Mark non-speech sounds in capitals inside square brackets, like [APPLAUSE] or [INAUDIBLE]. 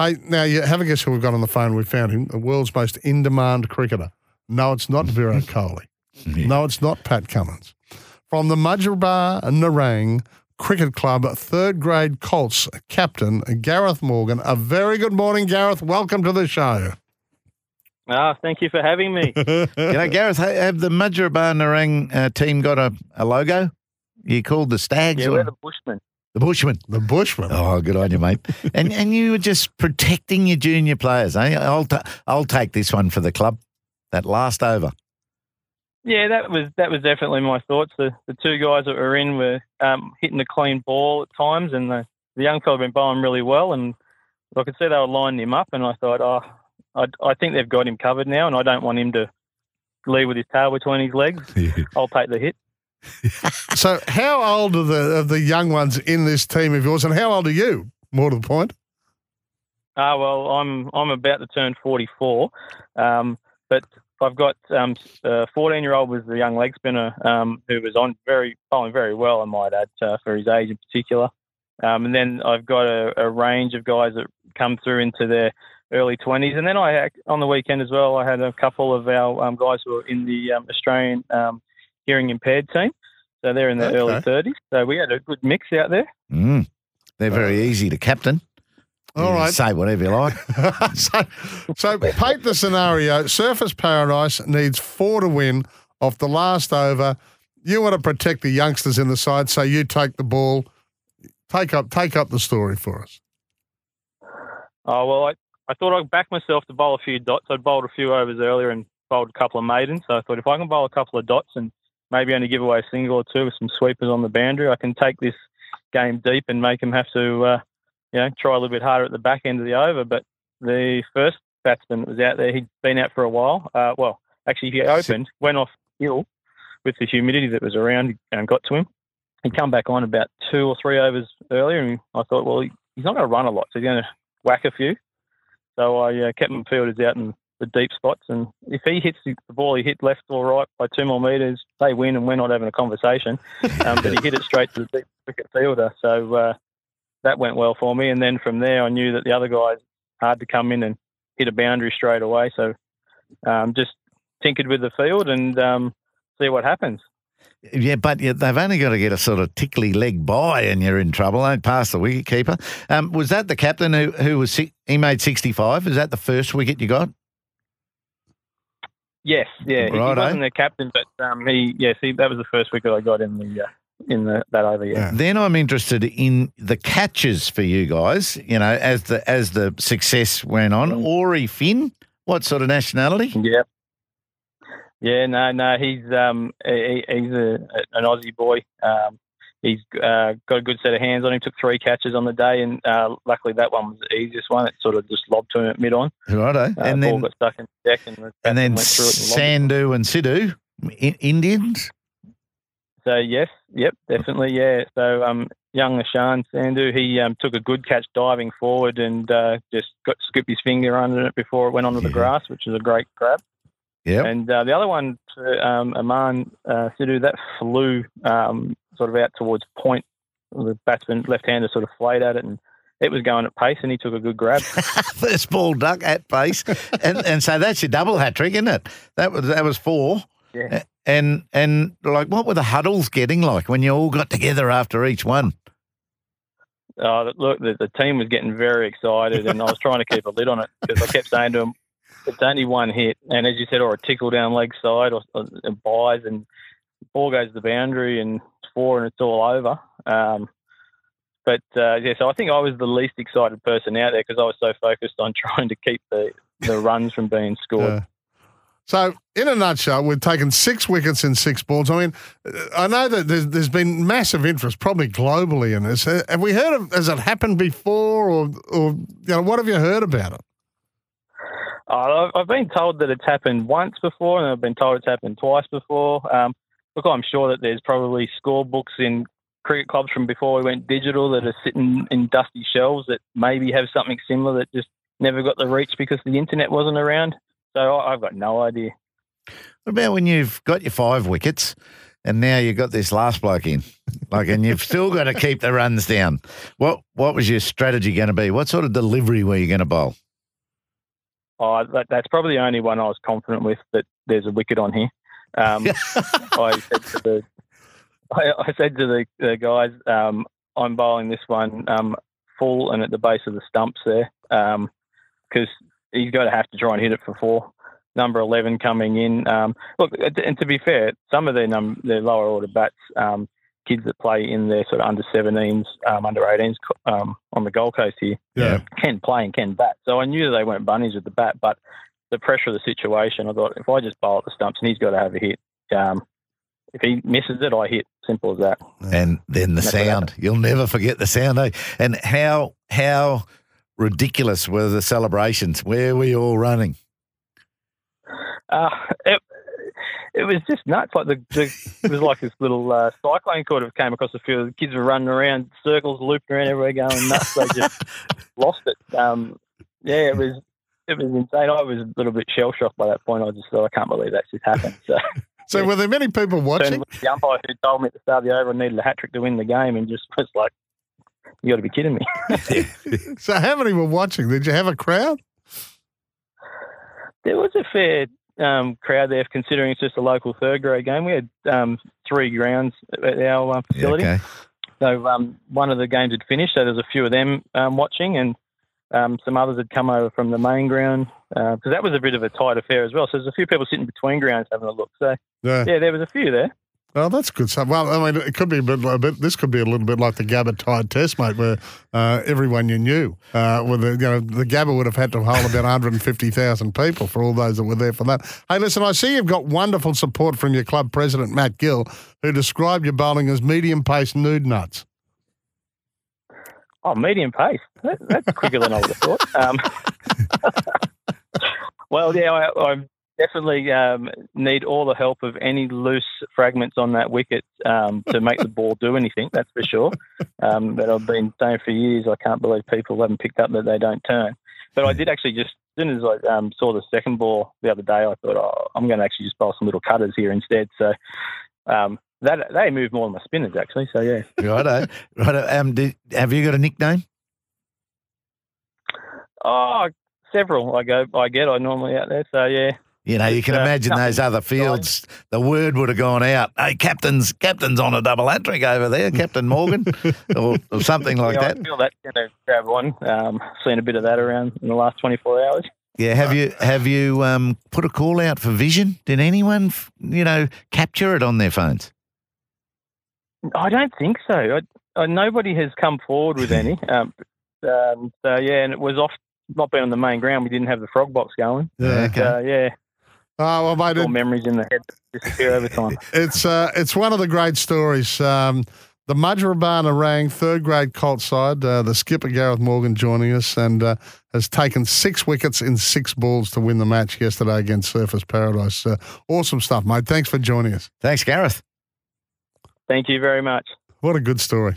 Hey, now you have a guess who we've got on the phone. We found him, the world's most in-demand cricketer. No, it's not Virat [LAUGHS] Kohli. No, it's not Pat Cummins. From the Mudgeeraba Nerang Cricket Club, third grade Colts captain Gareth Morgan. A very good morning, Gareth. Welcome to the show. Ah, thank you for having me. [LAUGHS] You know, Gareth, have the Mudgeeraba Nerang uh, team got a, a logo? You called the Stags yeah, or we're the Bushmen. The Bushman? The Bushman. Oh, good on you, mate. and and you were just protecting your junior players. Eh? I'll ta- I'll take this one for the club. That last over. Yeah, that was that was definitely my thoughts. The the two guys that were in were um, hitting a clean ball at times, and the, the young fella had been bowling really well, and I could see they were lining him up, and I thought, oh, I, I think they've got him covered now, and I don't want him to leave with his tail between his legs. [LAUGHS] I'll take the hit. So, how old are the of the young ones in this team of yours, and how old are you? More to the point. Ah, well, I'm I'm about to turn 44, um, but I've got um, a 14 year old was the young leg spinner um, who was on very bowling very well, I might add, uh, for his age in particular. Um, and then I've got a, a range of guys that come through into their early 20s, and then I on the weekend as well, I had a couple of our um, guys who were in the um, Australian um, hearing impaired team. So they're in their early 30s. So we had a good mix out there. Mm. They're very easy to captain. All You right. Say whatever you like. [LAUGHS] so, so paint the scenario. Surfers Paradise needs four to win off the last over. You want to protect the youngsters in the side, so you take the ball. Take up, take up the story for us. Oh well, I, I thought I'd back myself to bowl a few dots. I'd bowled a few overs earlier and bowled a couple of maidens. So I thought if I can bowl a couple of dots and maybe only give away a single or two with some sweepers on the boundary, I can take this game deep and make them have to, uh, you know, try a little bit harder at the back end of the over. But the first batsman that was out there, he'd been out for a while. Uh, well, actually, he opened, went off ill with the humidity that was around and got to him. He'd come back on about two or three overs earlier, and I thought, well, he, he's not going to run a lot, so he's going to whack a few. So I uh, kept my fielders out in the deep spots, and if he hits the ball, he hit left or right by two more metres, they win, and we're not having a conversation. Um, but he hit it straight to the deep wicket fielder, so uh, that went well for me. And then from there, I knew that the other guys hard to come in and hit a boundary straight away. So um, just tinkered with the field and um, see what happens. Yeah, but they've only got to get a sort of tickly leg by, and you're in trouble. Don't pass the wicket keeper. Um, was that the captain who who was he made 65? Is that the first wicket you got? Yes, yeah, he, he wasn't the captain, but um, he yes, he, that was the first wicket I got in the uh, in the, that over. Yeah. Yeah. Then I'm interested in the catches for you guys. You know, as the as the success went on. Mm. Ori Finn, what sort of nationality? Yeah. Yeah, no, no, he's um he, he's a, an Aussie boy. Um, he's uh, got a good set of hands on him. Took three catches on the day, and uh, luckily that one was the easiest one. It sort of just lobbed to him at mid on. Righto. Uh, and then got stuck in the deck, and the and then batsman went through it and it. And Sidhu, Indians. So yes, yep, definitely, yeah. So um, young Ashan Sandu, he um, took a good catch diving forward and uh, just got scooped his finger under it before it went onto the grass, which was a great grab. Yep. And uh, the other one, to, um, Aman uh, Sidhu, that flew um, sort of out towards point. The batsman left-hander sort of flayed at it, and it was going at pace, and he took a good grab. [LAUGHS] First ball duck at pace, and and so that's your double hat trick, isn't it? That was that was four. Yeah. And and like, what were the huddles getting like when you all got together after each one? Uh, look, the, the team was getting very excited, and I was trying to keep a lid on it because I kept saying to them, "It's only one hit," and as you said, or a tickle down leg side, or, or a buys, and ball goes to the boundary, and it's four, and it's all over. Um, but uh, yeah, so I think I was the least excited person out there because I was so focused on [LAUGHS] trying to keep the, the runs from being scored. Yeah. So, in a nutshell, we've taken six wickets in six balls. I mean, I know that there's, there's been massive interest, probably globally, in this. Uh, Have we heard of? Has it happened before, or, or you know, what have you heard about it? Uh, I've- I've been told that it's happened once before, and I've been told it's happened twice before. Um, look, I'm sure that there's probably scorebooks in cricket clubs from before we went digital that are sitting in dusty shelves that maybe have something similar that just never got the reach because the internet wasn't around. So I- I've got no idea. What about when you've got your five wickets and now you've got this last bloke in. [LAUGHS] Like, and you've still got to keep the runs down. What What was your strategy going to be? What sort of delivery were you going to bowl? Oh, that, that's probably the only one I was confident with that there's a wicket on here. Um, I said to the I, I said to the, the guys, um, I'm bowling this one um, full and at the base of the stumps there because he's got to have to try and hit it for four. Number eleven coming in. Um, look, and to be fair, some of their num- their lower order bats, um, kids that play in their sort of under 17s, um, under 18s um, on the Gold Coast here, Yeah. can play and can bat. So I knew they weren't bunnies with the bat, but the pressure of the situation, I thought if I just bowl at the stumps and he's got to have a hit. Um, if he misses it, I hit. Simple as that. And then the That's sound. You'll never forget the sound, eh? And how how ridiculous were the celebrations? Where were you all running? Uh, it, it was just nuts. Like the, the it was like this little uh, cyclone sort of came across the field. The kids were running around circles, looping around everywhere, going nuts. They just [LAUGHS] lost it. Um, yeah, it was it was insane. I was a little bit shell shocked by that point. I just thought I can't believe that's just happened. [LAUGHS] So So were there many people turned watching? to the umpire who told me at the start of the over I needed a hat trick to win the game, and just was like, "You got to be kidding me." [LAUGHS] So how many were watching? Did you have a crowd? There was a fair um, crowd there, considering it's just a local third grade game. We had um, three grounds at our uh, facility. Okay. So um, one of the games had finished, so there was a few of them um, watching, and um, some others had come over from the main ground because that was a bit of a tight affair as well. So there's a few people sitting between grounds having a look. So Yeah. yeah, there was a few there. Oh, that's good stuff. Well, I mean, it could be a bit, a bit. This could be a little bit like the Gabba Tide Test, mate, where uh, everyone you knew, uh, with the, you know, the Gabba would have had to hold about 150,000 people for all those that were there for that. Hey, listen, I see you've got wonderful support from your club president, Matt Gill, who described your bowling as medium pace nude nuts. Oh, medium pace. That, that's quicker than I would have thought. Um, [LAUGHS] well, yeah, I, I definitely um, need all the help of any loose fragments on that wicket um, to make the ball do anything. That's for sure. Um, but I've been saying for years, I can't believe people haven't picked up that they don't turn. But I did actually just as soon as I um, saw the second ball the other day, I thought, oh, I'm going to actually just bowl some little cutters here instead. So um, that they move more than my spinners actually. So yeah. [LAUGHS] Righto. Righto. Um, have you got a nickname? Oh, several. I go. I get. I normally out there. So yeah. You know, you can Uh, imagine those other fields. The word would have gone out. Hey, captain's captain's on a double hat trick over there, Captain Morgan, [LAUGHS] or, or something like yeah, that. I feel that's going to grab on. Um, seen a bit of that around in the last 24 hours. Yeah. Have you have you um, put a call out for vision? Did anyone, you know, capture it on their phones? I don't think so. I, I, nobody has come forward with any. [LAUGHS] Um, um, so yeah, and it was off. Not being on the main ground, we didn't have the frog box going. Yeah. Okay. So yeah, Oh, well, mate, all it, memories in the head that disappear over time. [LAUGHS] it's uh, it's one of the great stories. Um, the Mudgeeraba Nerang third grade Colt side. Uh, the skipper Gareth Morgan joining us and uh, has taken six wickets in six balls to win the match yesterday against Surfers Paradise. Uh, awesome stuff, mate. Thanks for joining us. Thanks, Gareth. Thank you very much. What a good story.